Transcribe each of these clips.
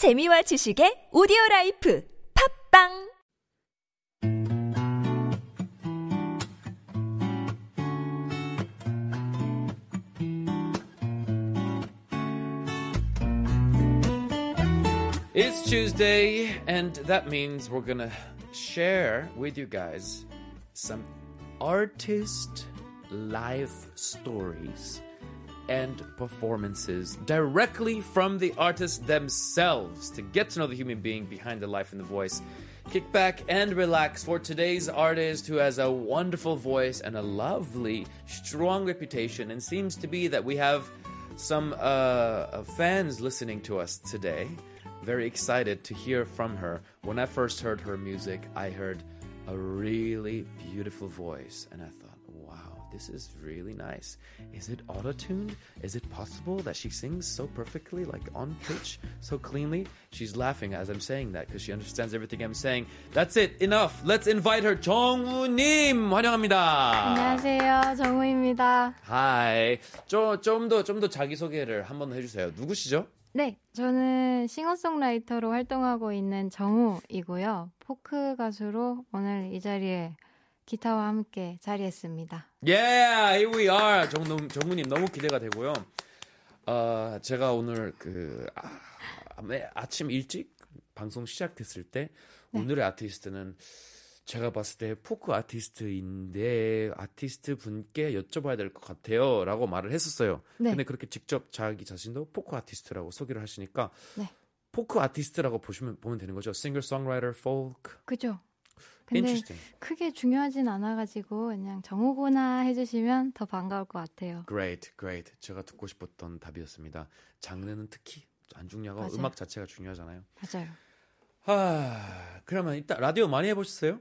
재미와 지식의 오디오 라이프 팝빵 It's Tuesday, and that means we're gonna share with you guys some artist life stories and performances directly from the artists themselves to get to know the human being behind the life and the voice. Kick back and relax for today's artist who has a wonderful voice and a lovely, strong reputation, and seems to be that we have some uh, fans listening to us today. Very excited to hear from her. When I first heard her music, I heard a really beautiful voice, and I thought, this is really nice. Is it auto tuned? Is it possible that she sings so perfectly, like on pitch, so cleanly? She's laughing as I'm saying that because she understands everything I'm saying. That's it, enough. Let's invite her. 정우님, 환영합니다. 안녕하세요. 정우입니다. Hi. 좀더 좀 더 자기 소개를 한번 해주세요. 누구시죠? 네, 저는 싱어송라이터로 활동하고 있는 정우이고요. 포크 가수로 오늘 이 자리에 기타와 함께 자리했습니다. Yeah, here we are. 정우, 정우님 너무 기대가 되고요. 어, 제가 오늘 그 아, 아침 일찍 방송 시작했을 때 네. 오늘의 아티스트는 제가 봤을 때 포크 아티스트인데 아티스트 분께 여쭤봐야 될 것 같아요 라고 말을 했었어요. 네. 근데 그렇게 직접 자기 자신도 포크 아티스트라고 소개를 하시니까 네. 포크 아티스트라고 보시면 보면 되는 거죠. 싱어송라이터 포크. 그죠? 근데 Interesting. 크게 중요하진 않아가지고 그냥 정우구나 해주시면 더 반가울 것 같아요. Great, great. 제가 듣고 싶었던 답이었습니다. 장르는 특히 안 중요하고 맞아요. 음악 자체가 중요하잖아요. 맞아요. 아, 그러면 일단 라디오 많이 해보셨어요?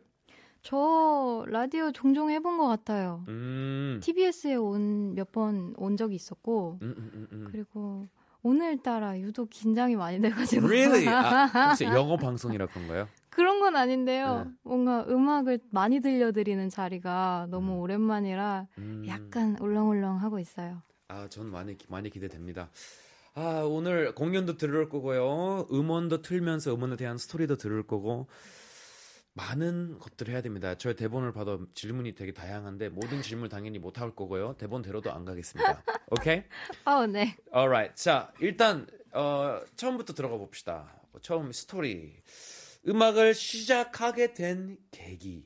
저 라디오 종종 해본 것 같아요. 음, TBS에 온 몇 번 온 적이 있었고 음, 음, 음, 음. 그리고 오늘따라 유독 긴장이 많이 돼가지고 Really? 아, 혹시 영어 방송이라 그런가요? 그런 건 아닌데요. 네. 뭔가 음악을 많이 들려드리는 자리가 너무 음. 오랜만이라 음. 약간 울렁울렁 하고 있어요. 아, 전 많이 많이 기대됩니다. 아, 오늘 공연도 들을 거고요. 음원도 틀면서 음원에 대한 스토리도 들을 거고 많은 것들을 해야 됩니다. 저의 대본을 봐도 질문이 되게 다양한데 모든 질문 당연히 못 할 거고요. 대본대로도 안 가겠습니다. 오케이? 아, 네. alright. 자, 일단 어, 처음부터 들어가 봅시다. 처음 스토리. 음악을 시작하게 된 계기.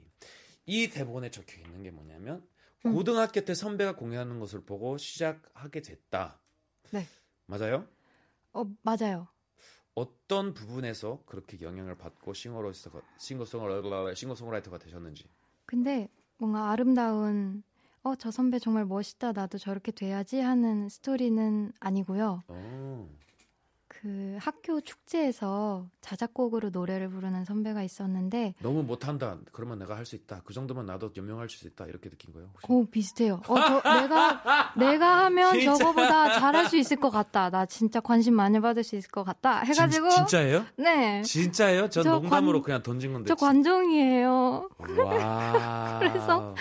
이 대본에 적혀 있는 게 뭐냐면 음. 고등학교 때 선배가 공연하는 것을 보고 시작하게 됐다. 네. 맞아요? 어, 맞아요. 어떤 부분에서 그렇게 영향을 받고 싱어로서 싱어송라이터 싱어송라이터가 되셨는지. 근데 뭔가 아름다운 어, 저 선배 정말 멋있다. 나도 저렇게 돼야지 하는 스토리는 아니고요. 어. 그 학교 축제에서 자작곡으로 노래를 부르는 선배가 있었는데 너무 못한다. 그러면 내가 할 수 있다. 그 정도면 나도 연명할 수 있다. 이렇게 느낀 거예요. 혹시? 오, 비슷해요. 어, 저, 내가, 내가 하면 진짜? 저거보다 잘할 수 있을 것 같다. 나 진짜 관심 많이 받을 수 있을 것 같다. 해가지고. 진, 진짜예요? 네. 진짜예요? 전 저 농담으로 관- 그냥 던진 건데. 저 관종이에요. 와. 그래서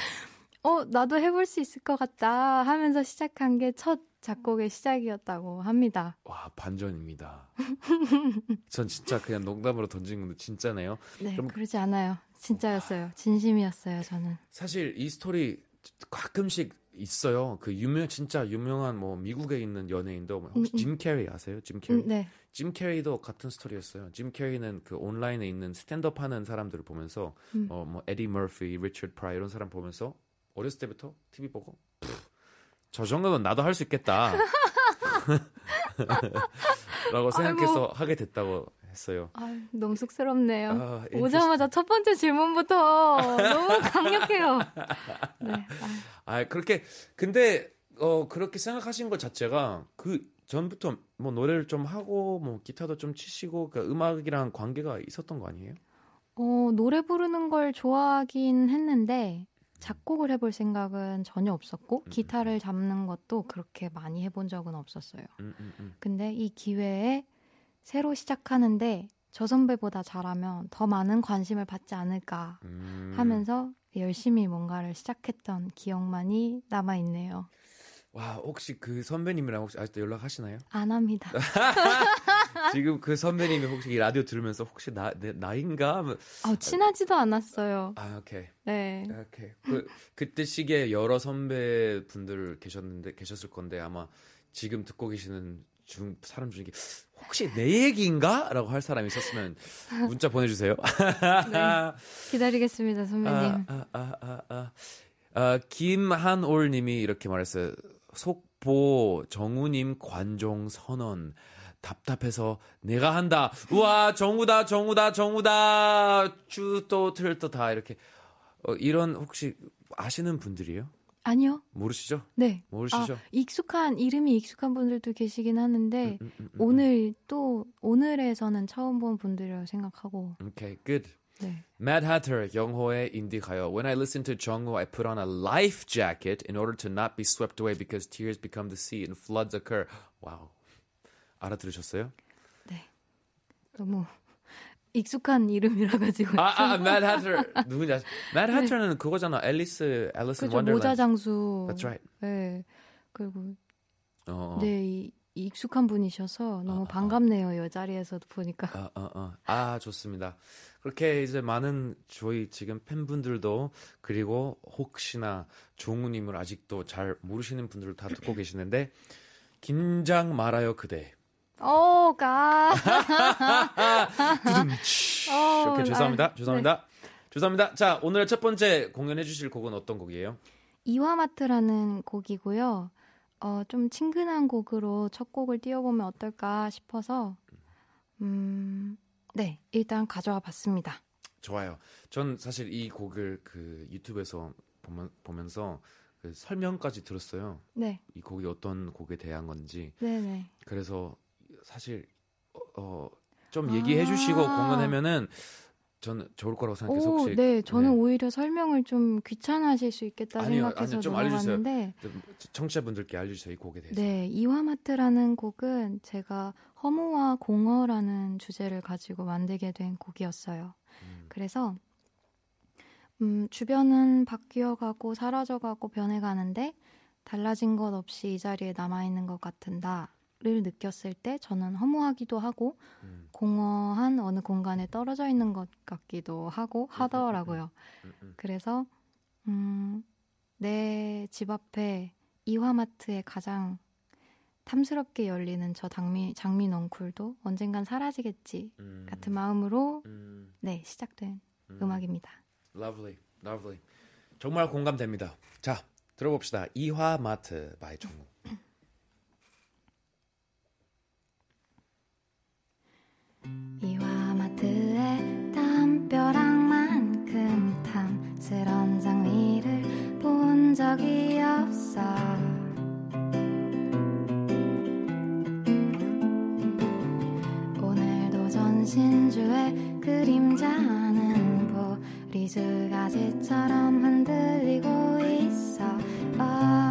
어, 나도 해볼 수 있을 것 같다 하면서 시작한 게 첫 작곡의 시작이었다고 합니다. 와 반전입니다. 전 진짜 그냥 농담으로 던진 건데 진짜네요. 네, 그럼- 그러지 않아요. 진짜였어요. 진심이었어요, 저는. 사실 이 스토리 가끔씩 있어요. 그 유명 진짜 유명한 뭐 미국에 있는 연예인도 뭐 혹시 음, 음. 짐 캐리 아세요? 짐 캐리. 음, 네. 짐 캐리도 같은 스토리였어요. 짐 캐리는 그 온라인에 있는 stand-up 하는 사람들을 보면서 음. 어뭐 에디 머피, 리처드 프라이어 이런 사람 보면서 어렸을 때부터 TV 보고 "푸, 저 정도면 나도 할 수 있겠다. 라고 생각해서 하게 됐다고 했어요. 아, 너무 쑥스럽네요. 아, 오자마자 첫 번째 질문부터 너무 강력해요. 네. 아, 아 그렇게 근데 어 그렇게 생각하신 것 자체가 그 전부터 뭐 노래를 좀 하고 뭐 기타도 좀 치시고 그 음악이랑 관계가 있었던 거 아니에요? 어, 노래 부르는 걸 좋아하긴 했는데 작곡을 해볼 생각은 전혀 없었고 음. 기타를 잡는 것도 그렇게 많이 해본 적은 없었어요. 음, 음, 음. 근데 이 기회에 새로 시작하는데 저 선배보다 잘하면 더 많은 관심을 받지 않을까 음. 하면서 열심히 뭔가를 시작했던 기억만이 남아 있네요. 와 혹시 그 선배님이랑 혹시 아직도 연락하시나요? 안 합니다. 지금 그 선배님이 혹시 이 라디오 들으면서 혹시 나, 내 나인가? 아, 친하지도 않았어요. 아, 오케이. 네. 오케이. 그 그때 시기에 여러 선배 분들 계셨는데 계셨을 건데 아마 지금 듣고 계시는 중 사람 중에 혹시 내 얘기인가라고 할 사람이 있었으면 문자 보내주세요. 네. 기다리겠습니다, 선배님. 아, 아, 아, 아. 아, 김한올님이 이렇게 말했어요. 속보 정우님 관종 선언. 답답해서 내가 한다. 우와 정우다 정우다 정우다. 주또 틀도 다 이렇게 어, 이런 혹시 아시는 분들이에요? 아니요. 모르시죠? 네. 모르시죠? 아, 익숙한 이름이 익숙한 분들도 계시긴 하는데 음, 음, 음, 음. 오늘 또 오늘에서는 처음 본 분들이라고 생각하고 Okay, good. 네. Mad Hatter, 영호의 인디 가요. When I listen to Jungho, I put on a life jacket in order to not be swept away because tears become the sea and floods occur. 와우. 알아들으셨어요? 너무 익숙한 이름이라 가지고 아, 아, Mad Hatter. 아시? Mad Hatter는 그거잖아. 앨리스, 앨리스 원더랜드. 모자 장수. That's right. 네. 그리고 어, 어. 네 이, 익숙한 분이셔서 너무 아, 아, 반갑네요. 이 자리에서도 보니까. 아, 아, 아. 아, 좋습니다. 그렇게 이제 많은 저희 지금 팬분들도 그리고 혹시나 종우님을 아직도 잘 모르시는 분들 다 듣고 계시는데 긴장 말아요 그대. 어, 가. 어, 이렇게 죄송합니다. 아, 죄송합니다. 죄송합니다. 자, 오늘 첫 번째 공연해 주실 곡은 어떤 곡이에요? 이와마트라는 곡이고요. 어, 좀 친근한 곡으로 첫 곡을 띄워보면 어떨까 싶어서, 음, 네, 일단 가져와 봤습니다. 좋아요. 전 사실 이 곡을 그 유튜브에서 보면, 보면서 그 설명까지 들었어요. 네, 이 곡이 어떤 곡에 대한 건지. 네네. 그래서 사실 어, 좀 얘기해 주시고 아. 공연하면은 저는 좋을 거라고 생각해서 오, 혹시 네, 저는 네. 오히려 설명을 좀 귀찮아하실 수 있겠다 아니요, 생각해서 아니요, 좀. 넘어갔는데, 청취자분들께 알려주세요 이 곡에 대해서. 네, 이와마트라는 곡은 제가 허무와 공허라는 주제를 가지고 만들게 된 곡이었어요. 음, 그래서 음, 주변은 바뀌어가고 사라져가고 변해가는데 달라진 것 없이 이 자리에 남아있는 것 같은 나 를 느꼈을 때 저는 허무하기도 하고 음, 공허한 어느 공간에 떨어져 있는 것 같기도 하고 하더라고요. 음, 음. 그래서 음, 내 집 앞에 이화마트에 가장 탐스럽게 열리는 저 장미, 장미 넝쿨도 언젠간 사라지겠지 음, 같은 마음으로 음, 네 시작된 음. 음악입니다. Lovely, lovely. 정말 공감됩니다. 자, 들어봅시다. 이화마트 by 정우. 이화마트에 담벼락만큼 탐스런 장미를 본 적이 없어 오늘도 전신주의 그림자는 보리수 가지처럼 흔들리고 있어 아.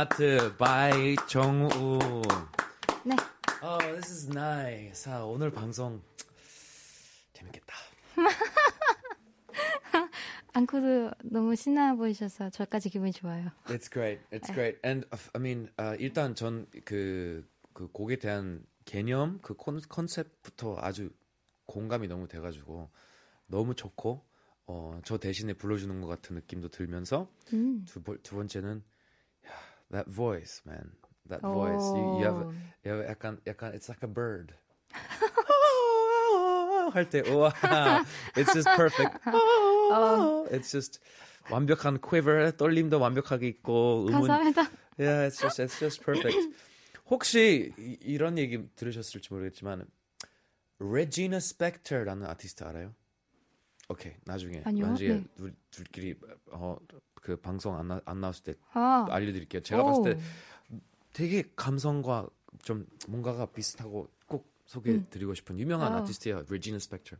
마트 by 정우. 네. Oh, this is nice. 아, 오늘 방송 재밌겠다. 앙코도 너무 신나 보이셔서 저까지 기분이 좋아요. It's great. It's great. And uh, I mean, uh, 일단 전그그 곡에 대한 개념, 그 콘, 컨셉부터 아주 공감이 너무 돼가지고 너무 좋고 어, 저 대신에 불러주는 것 같은 느낌도 들면서 음. 두, 번- 두 번째는 야, that voice, man. That voice. You, you have, you have 약간 약간 it's like a bird. 할때 우와, it's just perfect. It's just 완벽한 quiver, 떨림도 완벽하게 있고 음은 감사합니다. Yeah, it's just it's just perfect. 혹시 이, 이런 얘기 들으셨을지 모르겠지만 레지나 스펙터라는 아티스트 알아요? 오케이 나중에 아니요, 나중에 네. 둘, 둘끼리 어 그 방송 안, 나, 안 나왔을 때 아, 알려드릴게요. 제가 오. 봤을 때 되게 감성과 좀 뭔가가 비슷하고 꼭 소개해드리고 싶은 유명한 음. 아우. 아티스트예요. 레지나 스펙터.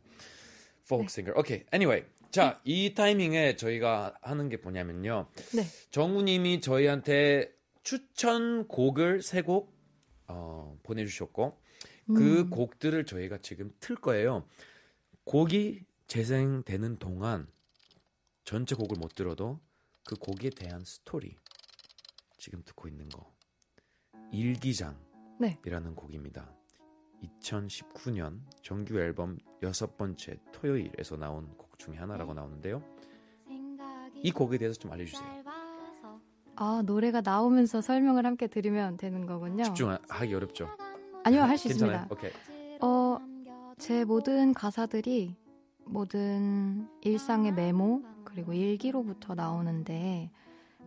folk singer. 오케이. Anyway. 자, 이 타이밍에 저희가 하는 게 뭐냐면요. 네. 정우님이 저희한테 추천 곡을 세곡 어, 보내주셨고 그 음. 곡들을 저희가 지금 틀 거예요. 곡이 재생되는 동안 전체 곡을 못 들어도 그 곡에 대한 스토리 지금 듣고 있는 거 일기장이라는 네. 곡입니다. 2019년 정규 앨범 여섯 번째 토요일에서 나온 곡 중에 하나라고 나오는데요. 이 곡에 대해서 좀 알려주세요. 아, 노래가 나오면서 설명을 함께 들으면 되는 거군요. 집중하기 어렵죠? 아니요, 할 수? 있습니다. 오케이. 어, 제 모든 가사들이 모든 일상의 메모 그리고 일기로부터 나오는데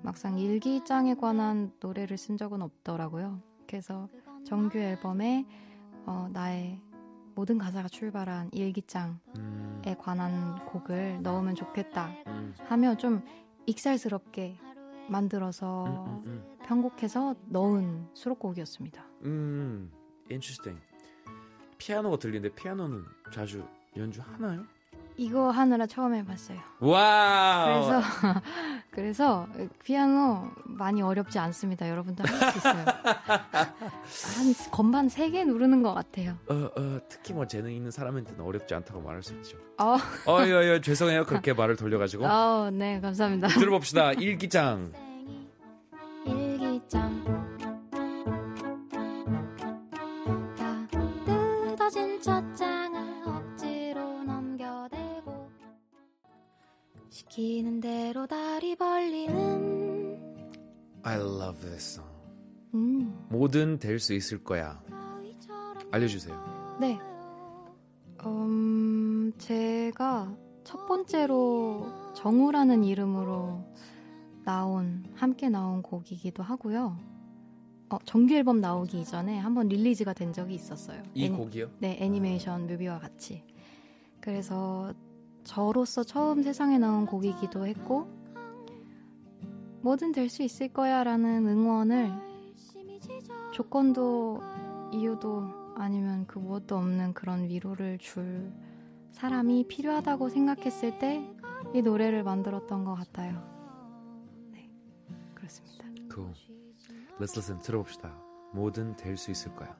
막상 일기장에 관한 노래를 쓴 적은 없더라고요. 그래서 정규 앨범에 어, 나의 모든 가사가 출발한 일기장에 음, 관한 곡을 넣으면 좋겠다 음, 하며 좀 익살스럽게 만들어서 음, 음, 편곡해서 넣은 수록곡이었습니다. 음, interesting. 피아노가 들리는데 피아노는 자주 연주하나요? 이거 하느라 처음 해봤어요. 와우. 그래서 그래서 피아노 많이 어렵지 않습니다. 여러분도 할 수 있어요. 한 건반 3개 누르는 것 같아요. 어, 어, 특히 뭐 재능 있는 사람한테는 어렵지 않다고 말할 수 있죠. 어, 어, 예, 예, 죄송해요. 그렇게 말을 돌려가지고. 어, 네, 감사합니다. 들어봅시다. 일기장 I love this song. 음, 뭐든 될 수 있을 거야. 알려주세요. 네. 음, 제가 첫 번째로 정우라는 이름으로 나온, 함께 나온 곡이기도 하고요. 어, 정규 앨범 나오기 이전에 한번 릴리즈가 된 적이 있었어요. 이 애니- 곡이요? 네, 애니메이션 뮤비와 같이. 그래서 저로서 처음 세상에 나온 곡이기도 했고, 뭐든 될 수 있을 거야 라는 응원을 조건도 이유도 아니면 그 무엇도 없는 그런 위로를 줄 사람이 필요하다고 생각했을 때 이 노래를 만들었던 것 같아요. 네, 그렇습니다. Cool. Let's listen. 들어봅시다. 뭐든 될 수 있을 거야.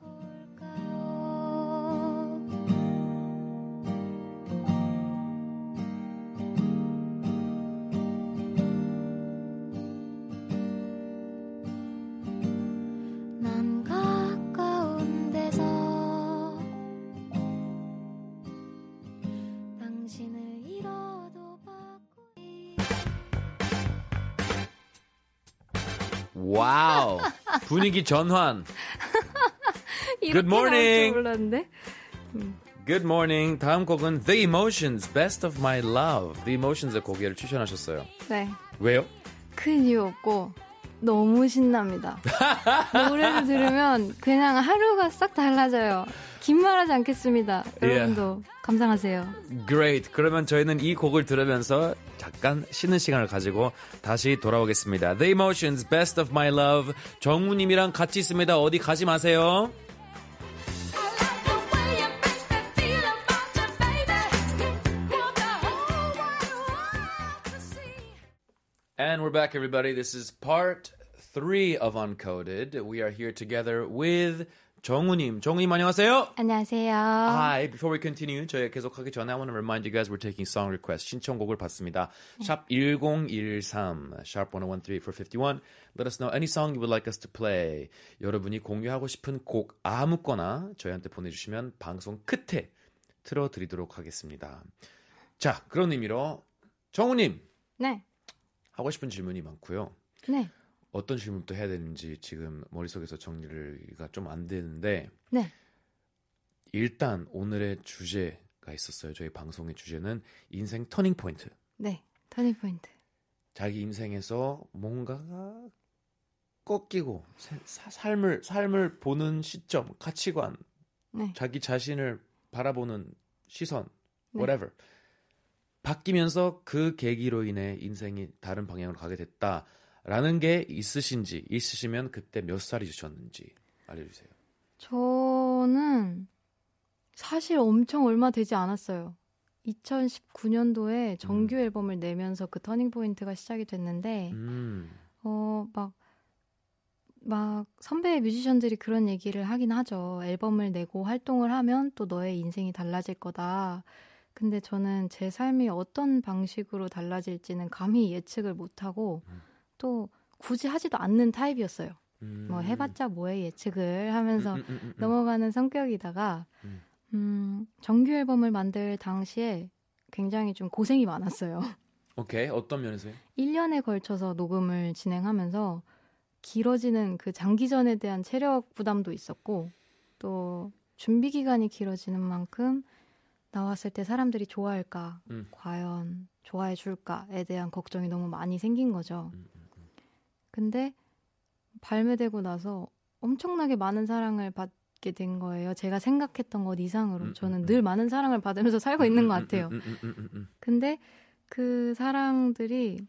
분위기 전환. Good morning. 몰랐는데. Good morning. 다음 곡은 The Emotions, Best of My Love. The Emotions의 곡을 추천하셨어요. 네. 왜요? 큰 이유 없고 너무 신납니다. 노래를 들으면 그냥 하루가 싹 달라져요. 긴 말하지 않겠습니다. 예. 여러분도 감상하세요. Great. 그러면 저희는 이 곡을 들으면서 잠깐 쉬는 시간을 가지고 다시 돌아오겠습니다. The Emotions, Best of My Love. 정우님이랑 같이 있습니다. 어디 가지 마세요. And we're back, everybody. This is part three of Uncoded. We are here together with 정우님. 정우님 안녕하세요. 안녕하세요. Hi, before we continue, 저희 계속하기 전에 I want to remind you guys we're taking song requests. 신청곡을 받습니다. 샵 1013, sharp 1013 for 51. Let us know any song you would like us to play. 여러분이 공유하고 싶은 곡 아무거나 저희한테 보내주시면 방송 끝에 틀어드리도록 하겠습니다. 자, 그런 의미로 정우님 네. 하고 싶은 질문이 많고요. 네. 어떤 질문부터 해야 되는지 지금 머릿속에서 정리가 좀 안 되는데 네. 일단 오늘의 주제가 있었어요. 저희 방송의 주제는 인생 터닝 포인트. 네. 터닝 포인트. 자기 인생에서 뭔가가 꺾이고 사- 사- 삶을 삶을 보는 시점, 가치관, 네. 자기 자신을 바라보는 시선, 네. whatever 바뀌면서 그 계기로 인해 인생이 다른 방향으로 가게 됐다 라는 게 있으신지 있으시면 그때 몇 살이셨는지 알려주세요. 저는 사실 엄청 얼마 되지 않았어요. 2019년도에 정규 앨범을 내면서 그 터닝 포인트가 시작이 됐는데 음, 어, 막, 막, 선배 뮤지션들이 그런 얘기를 하긴 하죠. 앨범을 내고 활동을 하면 또 너의 인생이 달라질 거다. 근데 저는 제 삶이 어떤 방식으로 달라질지는 감히 예측을 못하고 음. 또 굳이 하지도 않는 타입이었어요. 음. 뭐 해봤자 뭐해 예측을 하면서 음, 음, 음, 음, 음. 넘어가는 성격이다가, 음. 음, 정규 앨범을 만들 당시에 굉장히 좀 고생이 많았어요. 오케이 어떤 면에서요? 1년에 걸쳐서 녹음을 진행하면서 길어지는 그 장기전에 대한 체력 부담도 있었고 또 준비 기간이 길어지는 만큼 나왔을 때 사람들이 좋아할까 음. 과연 좋아해 줄까에 대한 걱정이 너무 많이 생긴 거죠. 음. 근데 발매되고 나서 엄청나게 많은 사랑을 받게 된 거예요. 제가 생각했던 것 이상으로 음, 저는 음, 늘 음. 많은 사랑을 받으면서 살고 있는 것 같아요. 음, 음, 음, 음, 음. 근데 그 사랑들이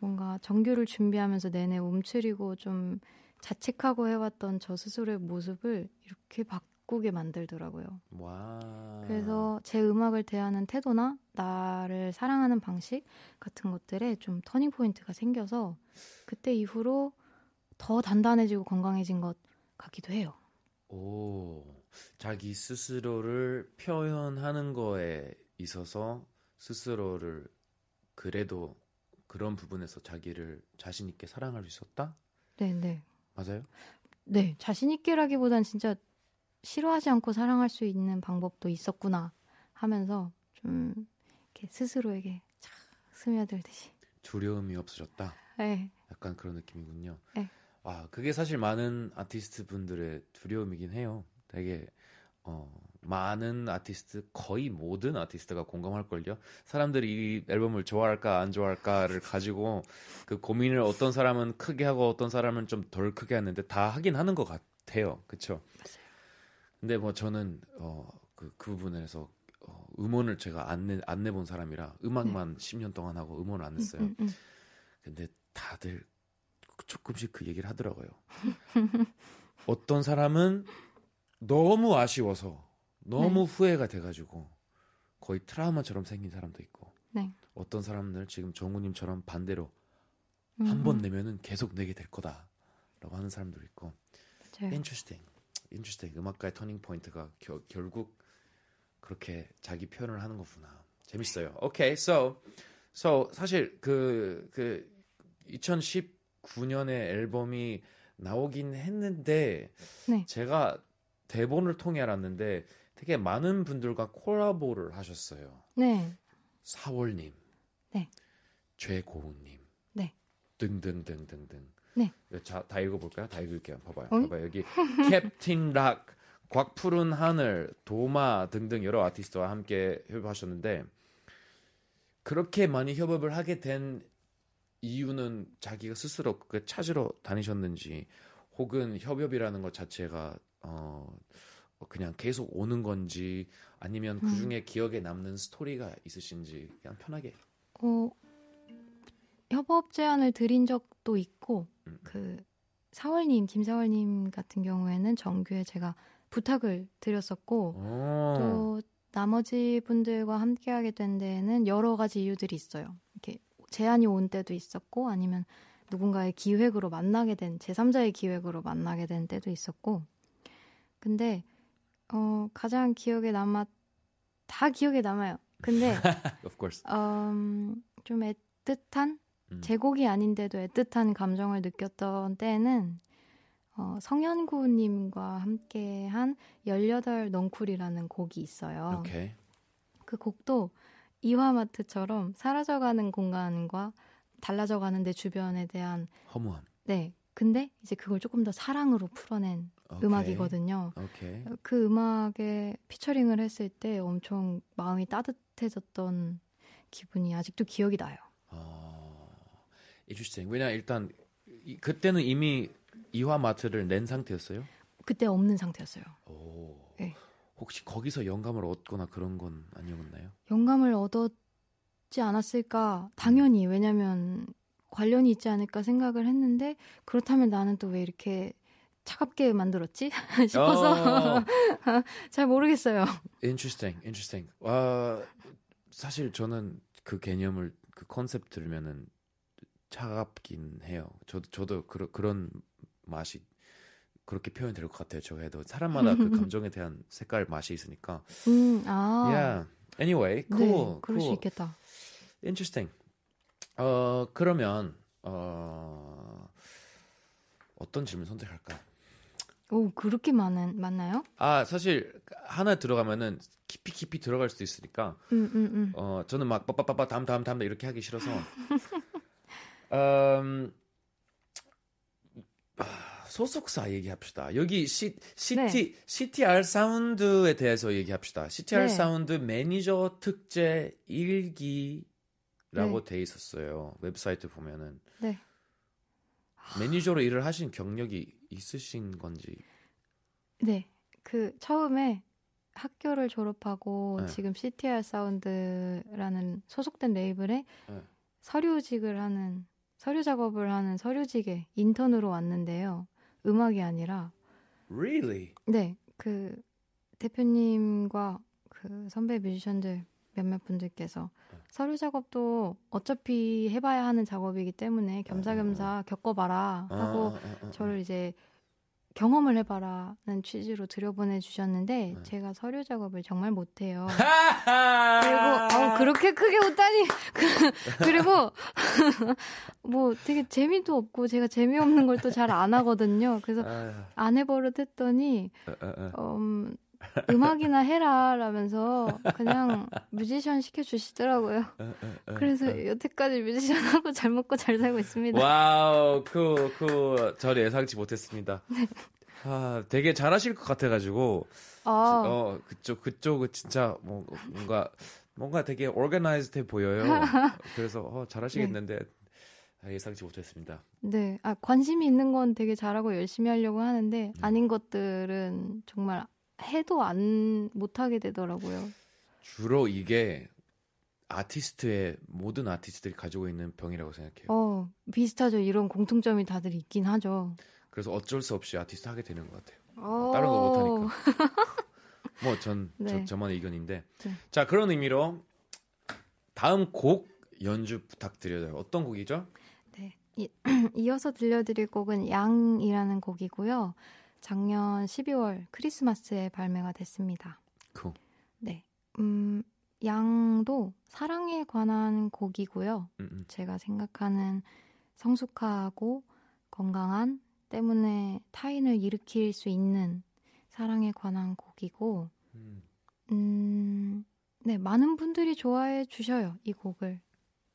뭔가 정규를 준비하면서 내내 움츠리고 좀 자책하고 해왔던 저 스스로의 모습을 이렇게 바 꾸게 만들더라고요. 와. 그래서 제 음악을 대하는 태도나 나를 사랑하는 방식 같은 것들에 좀 터닝 포인트가 생겨서 그때 이후로 더 단단해지고 건강해진 것 같기도 해요. 오, 자기 스스로를 표현하는 거에 있어서 스스로를 그래도 그런 부분에서 자기를 자신 있게 사랑할 수 있었다? 네, 네. 맞아요? 네, 자신 있게라기보단 진짜 싫어하지 않고 사랑할 수 있는 방법도 있었구나 하면서 좀 이렇게 스스로에게 착 스며들듯이. 두려움이 없어졌다. 네, 약간 그런 느낌이군요. 네. 와, 그게 사실 많은 아티스트 분들의 두려움이긴 해요. 되게 어, 많은 아티스트, 거의 모든 아티스트가 공감할 걸요. 사람들이 이 앨범을 좋아할까 안 좋아할까를 가지고 그 고민을 어떤 사람은 크게 하고 어떤 사람은 좀 덜 크게 하는데 다 하긴 하는 것 같아요. 그쵸? 근데 뭐 저는 어, 그, 그 부분에서 어, 음원을 제가 안, 내, 안 내본 사람이라 음악만 10년 동안 하고 음원을 안 냈어요. 음, 음, 음. 근데 다들 조금씩 그 얘기를 하더라고요. 어떤 사람은 너무 아쉬워서 너무 후회가 돼가지고 거의 트라우마처럼 생긴 사람도 있고 네. 어떤 사람들 지금 정우님처럼 반대로 음, 한번 음, 내면은 계속 내게 될 거다라고 하는 사람도 있고 맞아요. interesting, interesting 음악가의 터닝 포인트가 겨- 결국 그렇게 자기 표현을 하는 거구나 재밌어요. Okay, so so 사실 그그 2019년에 앨범이 나오긴 했는데 네. 제가 대본을 통해 알았는데 되게 많은 분들과 콜라보를 하셨어요. 네, 사월님, 네. 최고은님, 네. 등등등등등. 네. 자, 다 읽어볼까요? 다 읽을게요. 봐봐요. 어이? 봐봐요. 여기 캡틴 락, 곽푸른 하늘, 도마 등등 여러 아티스트와 함께 협업하셨는데 그렇게 많이 협업을 하게 된 이유는 자기가 스스로 그 찾으러 다니셨는지 혹은 협업이라는 것 자체가 어 그냥 계속 오는 건지 아니면 그 중에 기억에 남는 스토리가 있으신지 그냥 편하게 어, 협업 제안을 드린 적도 있고 음. 그 사월님 김사월님 같은 경우에는 정규에 제가 부탁을 드렸었고 어. 또 나머지 분들과 함께하게 된 데에는 여러 가지 이유들이 있어요. 이렇게 제안이 온 때도 있었고 아니면 누군가의 기획으로 만나게 된 제3자의 기획으로 만나게 된 때도 있었고 근데 어, 가장 기억에 남아 다 기억에 남아요. 근데 of course. 음, 좀 애틋한 음. 제 곡이 아닌데도 애틋한 감정을 느꼈던 때는 어, 성현구님과 함께 한 18 넝쿨이라는 곡이 있어요. 오케이. 그 곡도 이화마트처럼 사라져가는 공간과 달라져가는 내 주변에 대한 허무함. 네 근데 이제 그걸 조금 더 사랑으로 풀어낸 오케이. 음악이거든요. 오케이. 그 음악에 피처링을 했을 때 엄청 마음이 따뜻해졌던 기분이 아직도 기억이 나요. 어, interesting. 왜냐 일단 이- 그때는 이미 이화 마트를 낸 상태였어요. 그때 없는 상태였어요. 오. 네. 혹시 거기서 영감을 얻거나 그런 건 아니었나요? 영감을 얻었지 않았을까? 당연히 왜냐면 관련이 있지 않을까 생각을 했는데 그렇다면 나는 또 왜 이렇게 차갑게 만들었지 싶어서 어, 잘 모르겠어요. interesting, interesting. 와, 사실 저는 그 개념을 그 컨셉 들으면은 차갑긴 해요. 저도 저도 그런 그런 맛이 그렇게 표현이 될것 같아요. 저 해도 사람마다 그 감정에 대한 색깔 맛이 있으니까. 음, 아, Yeah. Anyway, 네, cool, 그럴 수 cool. 있겠다. Interesting. 어 그러면 어 어떤 질문 선택할까? 오, 그렇게 많은 많나요? 아 사실 하나 들어가면은 깊이 깊이 들어갈 수도 있으니까 음, 음, 음. 어 저는 막 빠빠빠빠 다음 다음 다음 이렇게 하기 싫어서 음 아, 소속사 얘기합시다. 여기 시, CT CTR Sound에 대해서 얘기합시다. CTR 네. 사운드 매니저 특제 1기라고 네. 돼 있었어요. 웹사이트 보면은 네. 매니저로 일을 하신 경력이 있으신 건지. 네. 그 처음에 학교를 졸업하고 네. 지금 CTR Sound라는 소속된 레이블에 네. 서류직을 하는 서류 작업을 하는 서류직에 인턴으로 왔는데요. 음악이 아니라 Really? 네. 그 대표님과 그 선배 뮤지션들 몇몇 분들께서 네. 서류 작업도 어차피 해봐야 하는 작업이기 때문에 겸사겸사 겪어봐라 하고 아, 아, 아, 아. 저를 이제 경험을 해봐라는 취지로 들여보내 주셨는데 네. 제가 서류 작업을 정말 못해요. 그리고 어, 그렇게 크게 웃다니 그- 그리고 뭐 되게 재미도 없고 제가 재미없는 걸 또 잘 안 하거든요. 그래서 아유, 안 해버릇 했더니. 음, 음악이나 해라 라면서 그냥 뮤지션 시켜주시더라고요. 그래서 여태까지 뮤지션 하고 잘 먹고 잘 살고 있습니다. Wow, 그, 그, 저 예상치 못했습니다. 네. 아, 되게 잘하실 것 같아가지고, 아, 어, 그쪽, 그쪽은 진짜, 뭐, 뭔가, 뭔가 되게 organized 해 보여요. 그래서, 어, 잘하시겠는데, 아, 예상치 못했습니다. 네. 아, 관심이 있는 건 되게 잘하고 열심히 하려고 네. 하는데 아닌 것들은 정말 해도 안 못하게 되더라고요. 주로 이게, 아티스트의, 모든 아티스트들이 가지고 있는 병이라고 생각해요. 어, 비슷하죠. 이런 공통점이 다들 있긴 하죠. 그래서 어쩔 수 없이 아티스트 하게 되는 것 같아요. 어. 다른 거 못하니까. 뭐, 전, 네. 저, 저만의 의견인데. 네. 자, 그런 의미로, 다음 곡 연주 부탁드려요. 어떤 곡이죠? 네. 이, 이어서 들려드릴 곡은 양이라는 곡이고요. 작년 12월 크리스마스에 발매가 됐습니다. 그 네. 음, 양도 사랑에 관한 곡이고요. 음, 음. 제가 생각하는 성숙하고 건강한 때문에 타인을 일으킬 수 있는 사랑에 관한 곡이고, 음. 음, 네, 많은 분들이 좋아해 주셔요, 이 곡을.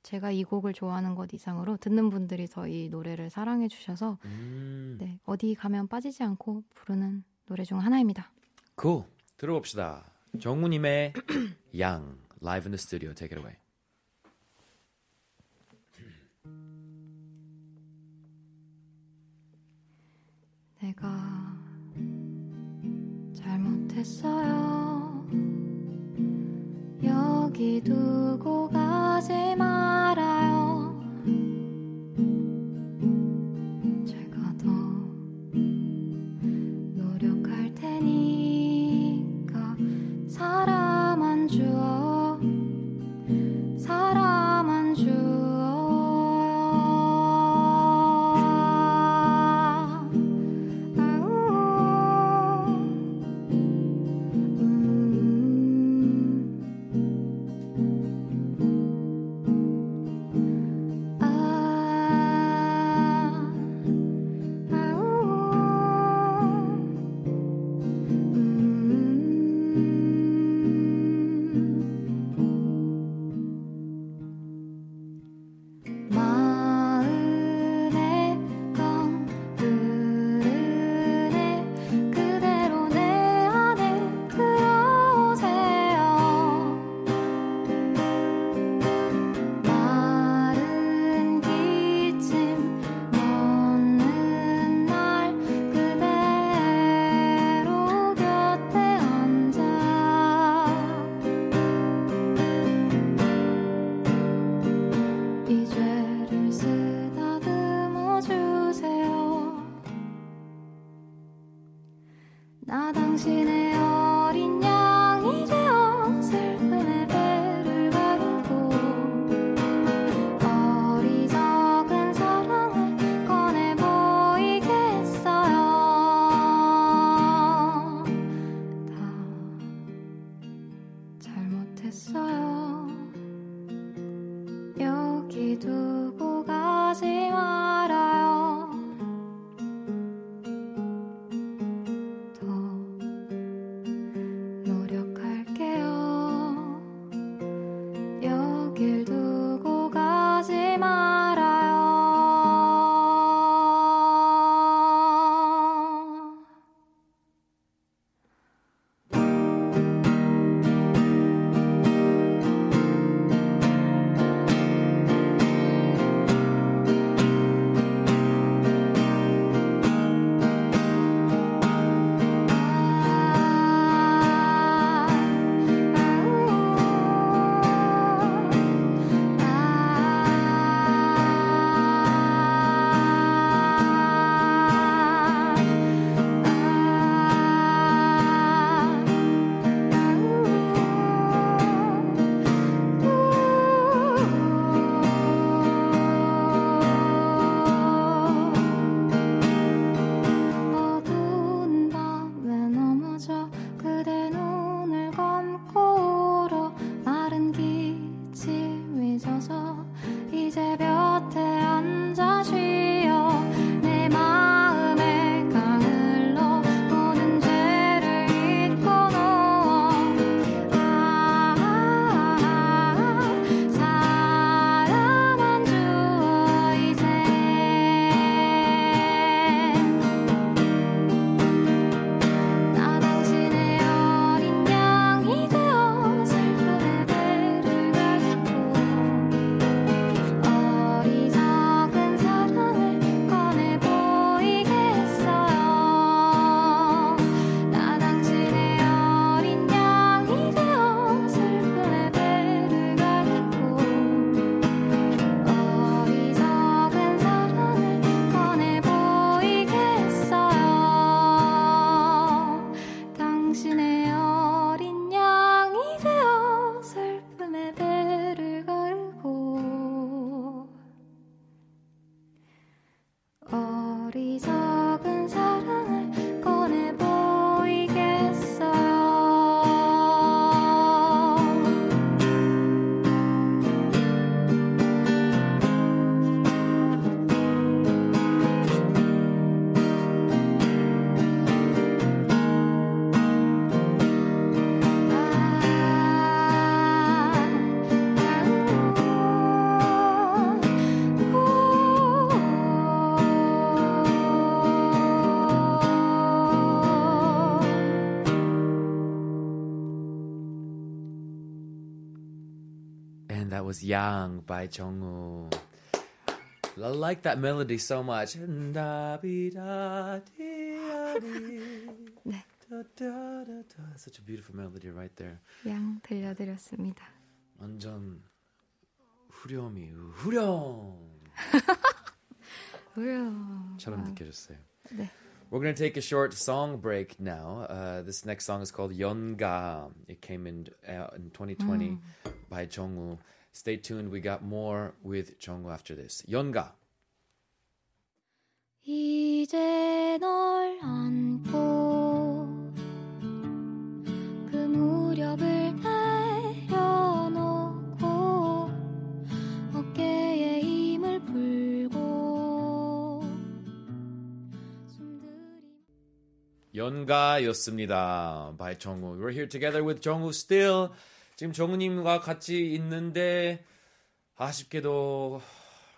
제가 이 곡을 좋아하는 것 이상으로 듣는 분들이 더 이 노래를 사랑해 주셔서 음. 네, 어디 가면 빠지지 않고 부르는 노래 중 하나입니다. Cool. 들어봅시다. 정우님의 양 live in the studio. Take it away. 내가 잘못했어요. 여기 두고 가지 말아요. 나 당신의 was Yang by Jungwoo. I like that melody so much. 네. Such a beautiful melody right there. 양 들려드렸습니다. 완전 후렴이 후렴 우와. 처럼 느껴졌어요. 네. We're going to take a short song break now. Uh, this next song is called Yonga. It came in uh, in 2020 by Jungwoo. Stay tuned. We got more with Jungwoo after this. Yonga. 이제 널 안고 그 무렵을 내려놓고 어깨에 힘을 풀고 연가였습니다. by 정우. We're here together with 정우 still. 지금 정우님과 같이 있는데 아쉽게도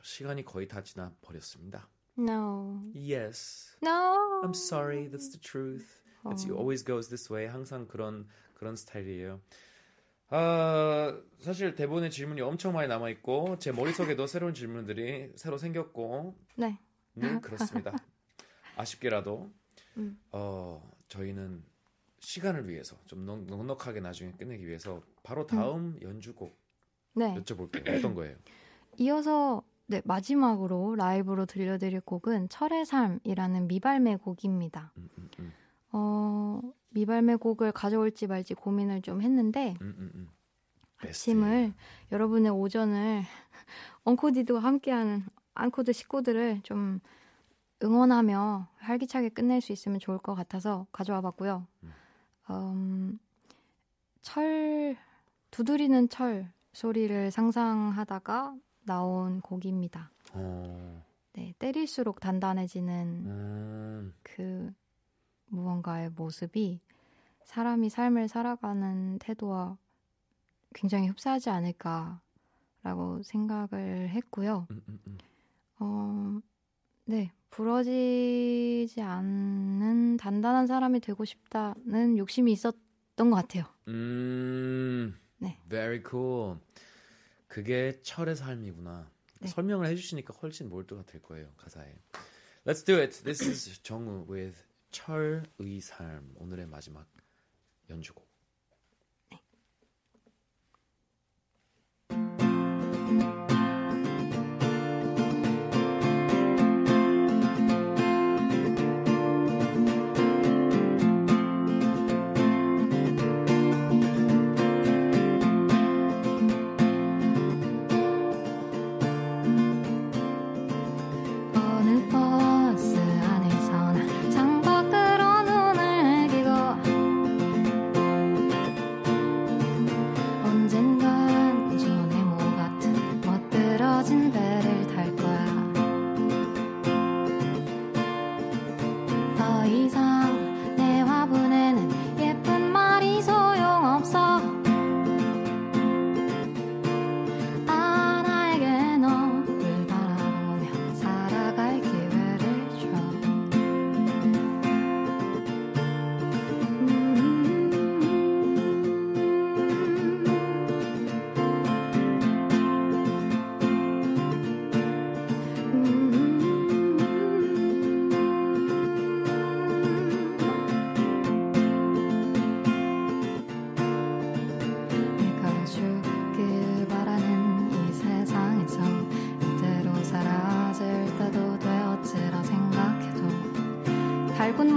시간이 거의 다 지나 버렸습니다. No, Yes. no. I'm sorry. That's the truth. It's 어. always goes this way. 항상 그런 그런 스타일이에요. 아, 사실 대본에 질문이 엄청 많이 남아 있고 제 머릿속에도 새로운 질문들이 새로 생겼고 네, 네, 그렇습니다. 아쉽게라도 음. 어, 저희는 시간을 위해서 좀 넉- 넉넉하게 나중에 끝내기 위해서 바로 다음 연주곡 네. 여쭤볼게요. 어떤 거예요? 이어서 네, 마지막으로 라이브로 들려드릴 곡은 철의 삶이라는 미발매 곡입니다. 음, 음, 음, 어, 미발매 곡을 가져올지 말지 고민을 좀 했는데 음, 음, 음. 아침을 여러분의 오전을 언코디드와 함께하는 안코드 식구들을 좀 응원하며 활기차게 끝낼 수 있으면 좋을 것 같아서 가져와 봤고요. 음, 철 두드리는 철 소리를 상상하다가 나온 곡입니다. 어, 네, 때릴수록 단단해지는 음, 그 무언가의 모습이 사람이 삶을 살아가는 태도와 굉장히 흡사하지 않을까라고 생각을 했고요. 음, 음, 음. 어, 네, 부러지지 않는 단단한 사람이 되고 싶다는 욕심이 있었던 것 같아요. 음, 네. very cool. 그게 철의 삶이구나. 네. 설명을 해주시니까 훨씬 몰두가 될 거예요 가사에. Let's do it. This is 정우 with 철의 삶. 오늘의 마지막 연주곡.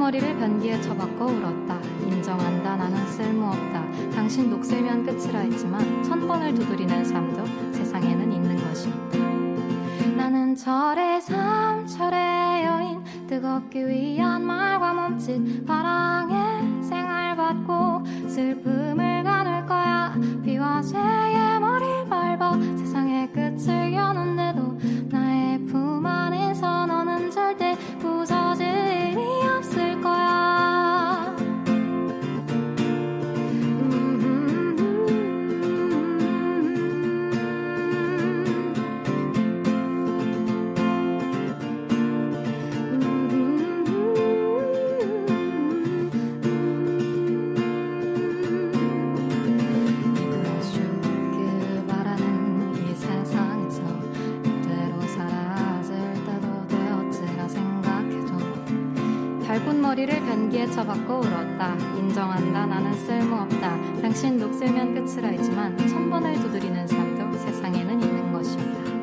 머리를 변기에 쳐박고 울었다. 인정한다. 나는 쓸모없다. 당신 녹슬면 끝이라 했지만 천 번을 두드리는 삶도 세상에는 있는 것이었다. 나는 철의 삶 철의 여인 뜨겁기 위한 말과 몸짓 바랑에 생활 받고 슬픔 나는 쓸모없다. 당신 녹슬면 끝을 알지만 천 번을 두드리는 사람도 세상에는 있는 것이다.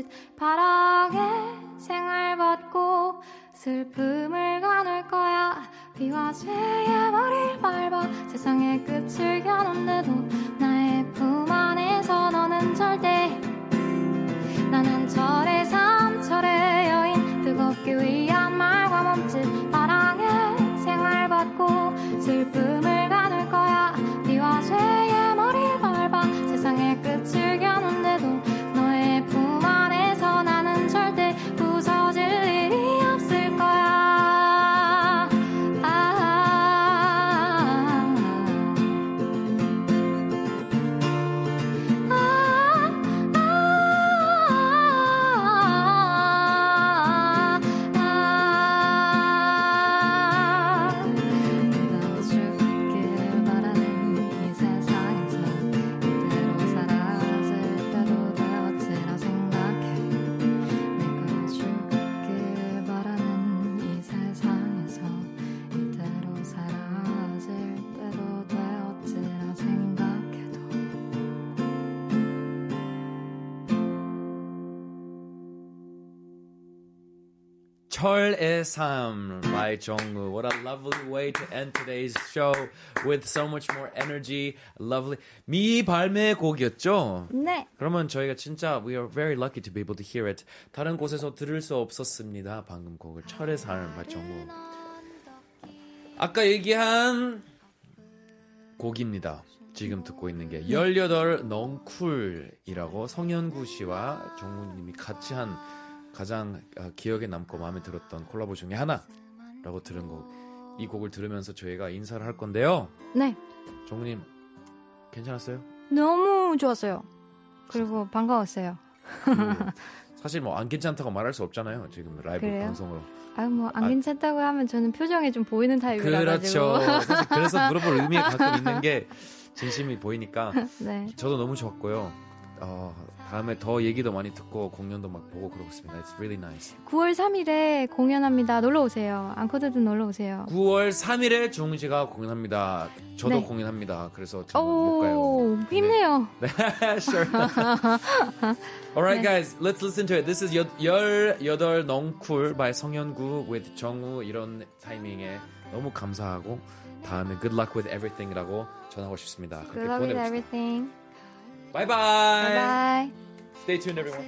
몸짓, 바락에 생활 받고 슬픔을 가눌 거야. 비와 쇠의 머리를 밟아 세상의 끝을 겨눈데도 나의 품 안에서 너는 절대 나는 철의 삶, 철의 여인, 뜨겁기 위한 말과 몸짓, 바랑에 생활 받고 슬픔 의 삶 by 정우. What a lovely way to end today's show with so much more energy. Lovely. 미 발매 곡이었죠? 네 그러면 저희가 진짜 we are very lucky to be able to hear it. 다른 곳에서 들을 수 없었습니다. 방금 곡을 철의 삶 by 정우. 아까 얘기한 곡입니다. 지금 듣고 있는 게 18 넝쿨이라고 성현구 씨와 정우님이 같이 한 가장 아, 기억에 남고 마음에 들었던 콜라보 중에 하나라고 들은 곡. 이 곡을 들으면서 저희가 인사를 할 건데요. 네. 정우님 괜찮았어요? 너무 좋았어요. 그리고 반가웠어요. 그, 사실 뭐 안 괜찮다고 말할 수 없잖아요. 지금 라이브 그래요? 방송으로. 아, 뭐, 안 아. 괜찮다고 하면 저는 표정에 좀 보이는 타입이라 그렇죠. 사실 그래서 물어볼 의미가 가끔 있는 게 진심이 보이니까 네. 저도 너무 좋았고요. 어, 다음에 더 얘기도 많이 듣고 공연도 막 보고 그러고 있습니다. It's really nice. 9월 3일에 공연합니다. 놀러 오세요. 앙코드도 놀러 오세요. 9월 3일에 종훈 씨가 공연합니다. 저도 네. 공연합니다. 그래서 못 가요. 오, 힘내요. sure. All right, guys, let's listen to it. This is 여, 열여덟 넝쿨 by 성현구 with 정우 이런 타이밍에 너무 감사하고 다음에 good luck with everything이라고 전하고 싶습니다. Good luck with everything. Bye bye. Bye bye. Stay tuned, everyone.